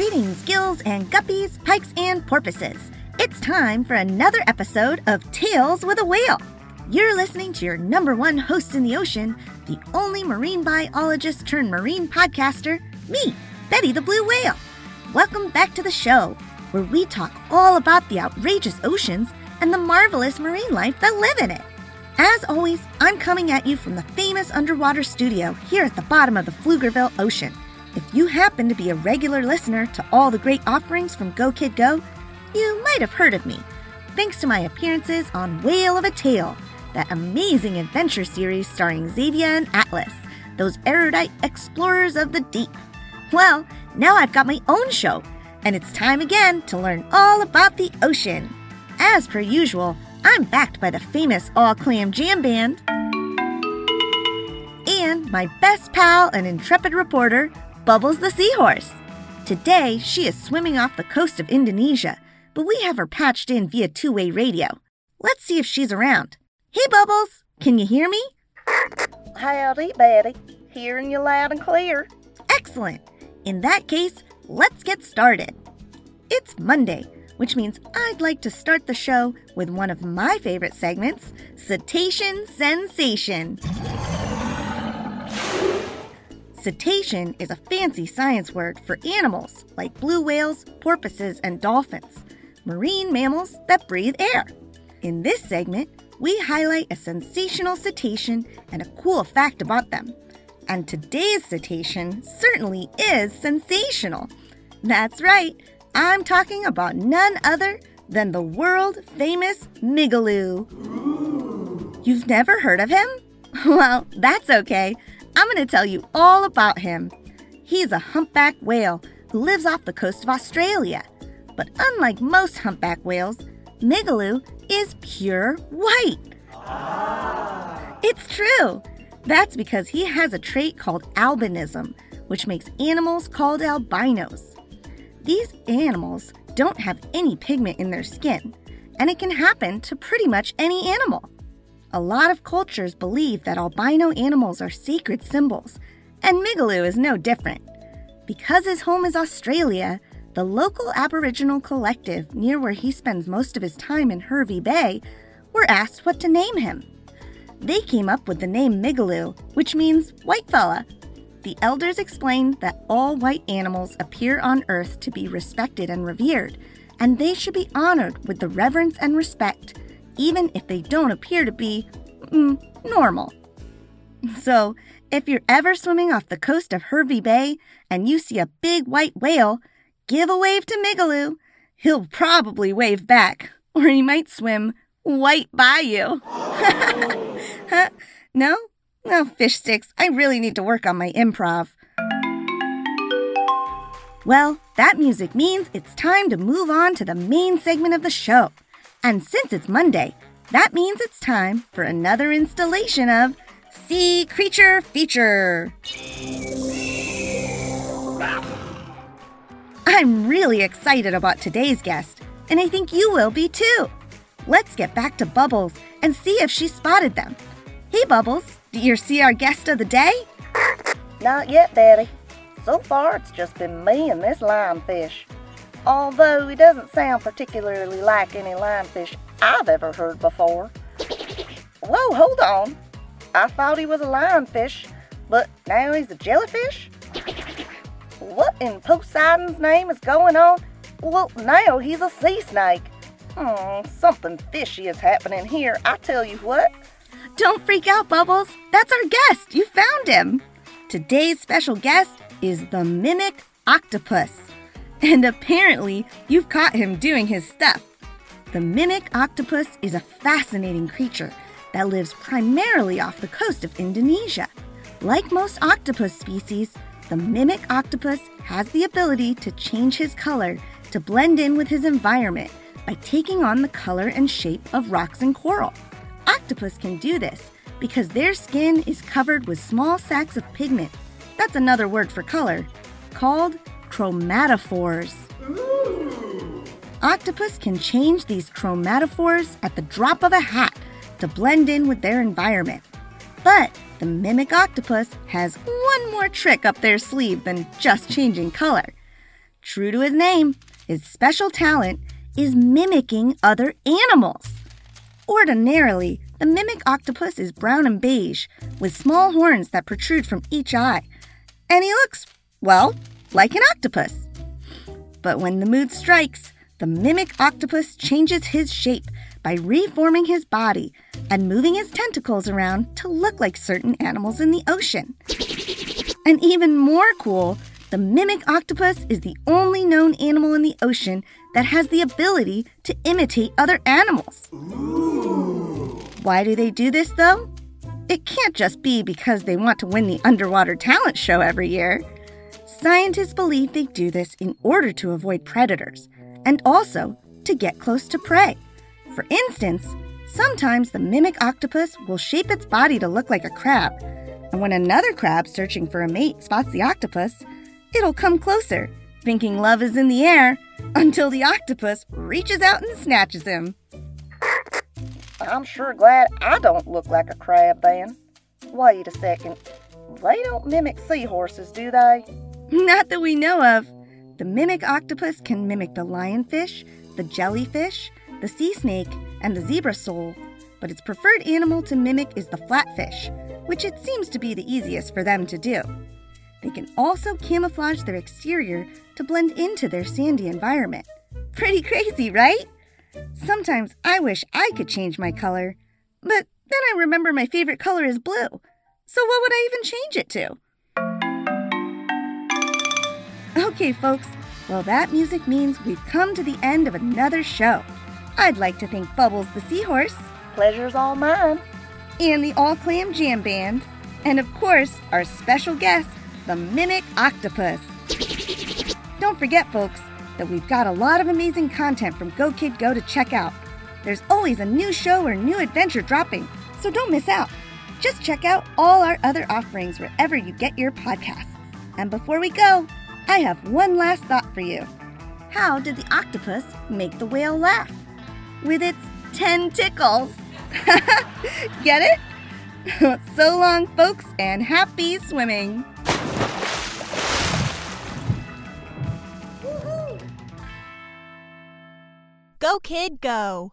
Greetings, gills and guppies, pikes and porpoises. It's time for another episode of Tales with a Whale. You're listening to your number one host in the ocean, the only marine biologist turned marine podcaster, me, Betty the Blue Whale. Welcome back to the show, where we talk all about the outrageous oceans and the marvelous marine life that live in it. As always, I'm coming at you from the famous underwater studio here at the bottom of the Pflugerville Ocean. If you happen to be a regular listener to all the great offerings from Go Kid Go, you might have heard of me, thanks to my appearances on Whale of a Tale, that amazing adventure series starring Xavier and Atlas, those erudite explorers of the deep. Well, now I've got my own show, and it's time again to learn all about the ocean. As per usual, I'm backed by the famous All Clam Jam Band and my best pal and intrepid reporter, Bubbles the Seahorse. Today, she is swimming off the coast of Indonesia, but we have her patched in via two way radio. Let's see if she's around. Hey, Bubbles, can you hear me? Howdy, Betty. Hearing you loud and clear. Excellent. In that case, let's get started. It's Monday, which means I'd like to start the show with one of my favorite segments Cetacean Sensation. Cetacean is a fancy science word for animals like blue whales, porpoises, and dolphins, marine mammals that breathe air. In this segment, we highlight a sensational cetacean and a cool fact about them. And today's cetacean certainly is sensational. That's right, I'm talking about none other than the world famous Migaloo. You've never heard of him? Well, that's okay. I'm going to tell you all about him. He's a humpback whale who lives off the coast of Australia. But unlike most humpback whales, Migaloo is pure white. Ah. It's true. That's because he has a trait called albinism, which makes animals called albinos. These animals don't have any pigment in their skin, and it can happen to pretty much any animal. A lot of cultures believe that albino animals are sacred symbols, and Migaloo is no different. Because his home is Australia, the local Aboriginal collective near where he spends most of his time in Hervey Bay were asked what to name him. They came up with the name Migaloo, which means white fella. The elders explained that all white animals appear on earth to be respected and revered, and they should be honored with the reverence and respect, even if they don't appear to be mm, normal. So, if you're ever swimming off the coast of Hervey Bay and you see a big white whale, give a wave to Migaloo. He'll probably wave back, or he might swim white by you. no? No, fish sticks. I really need to work on my improv. Well, that music means it's time to move on to the main segment of the show. And since it's Monday, that means it's time for another installation of Sea Creature Feature. I'm really excited about today's guest, and I think you will be too. Let's get back to Bubbles and see if she spotted them. Hey, Bubbles, do you see our guest of the day? Not yet, Betty. So far, it's just been me and this lionfish. Although he doesn't sound particularly like any lionfish I've ever heard before. Whoa, hold on. I thought he was a lionfish, but now he's a jellyfish? What in Poseidon's name is going on? Well, now he's a sea snake. Hmm, something fishy is happening here, I tell you what. Don't freak out, Bubbles. That's our guest. You found him. Today's special guest is the mimic octopus. And apparently, you've caught him doing his stuff. The mimic octopus is a fascinating creature that lives primarily off the coast of Indonesia. Like most octopus species, the mimic octopus has the ability to change his color to blend in with his environment by taking on the color and shape of rocks and coral. Octopus can do this because their skin is covered with small sacs of pigment. That's another word for color, called chromatophores. Octopus can change these chromatophores at the drop of a hat to blend in with their environment. But the mimic octopus has one more trick up their sleeve than just changing color. true to his name, his special talent is mimicking other animals. Ordinarily, the mimic octopus is brown and beige, with small horns that protrude from each eye, and he looks, well, like an octopus. But when the mood strikes, the mimic octopus changes his shape by reforming his body and moving his tentacles around to look like certain animals in the ocean. And even more cool, the mimic octopus is the only known animal in the ocean that has the ability to imitate other animals. Why do they do this, though? It can't just be because they want to win the underwater talent show every year. Scientists believe they do this in order to avoid predators and also to get close to prey. For instance, sometimes the mimic octopus will shape its body to look like a crab, and when another crab searching for a mate spots the octopus, it'll come closer, thinking love is in the air, until the octopus reaches out and snatches him. I'm sure glad I don't look like a crab then. Wait a second. They don't mimic seahorses, do they? Not that we know of. The mimic octopus can mimic the lionfish, the jellyfish, the sea snake, and the zebra sole, but its preferred animal to mimic is the flatfish, which it seems to be the easiest for them to do. They can also camouflage their exterior to blend into their sandy environment. Pretty crazy, right? Sometimes I wish I could change my color, but then I remember my favorite color is blue. So what would I even change it to? Okay, folks, well, that music means we've come to the end of another show. I'd like to thank Bubbles the Seahorse. Pleasure's all mine. And the All Clam Jam Band. And of course, our special guest, the Mimic Octopus. Don't forget, folks, that we've got a lot of amazing content from Go Kid Go to check out. There's always a new show or new adventure dropping, so don't miss out. Just check out all our other offerings wherever you get your podcasts. And before we go, I have one last thought for you. How did the octopus make the whale laugh? With its tentacles. Get it? so long, folks, and happy swimming. Go, kid, go.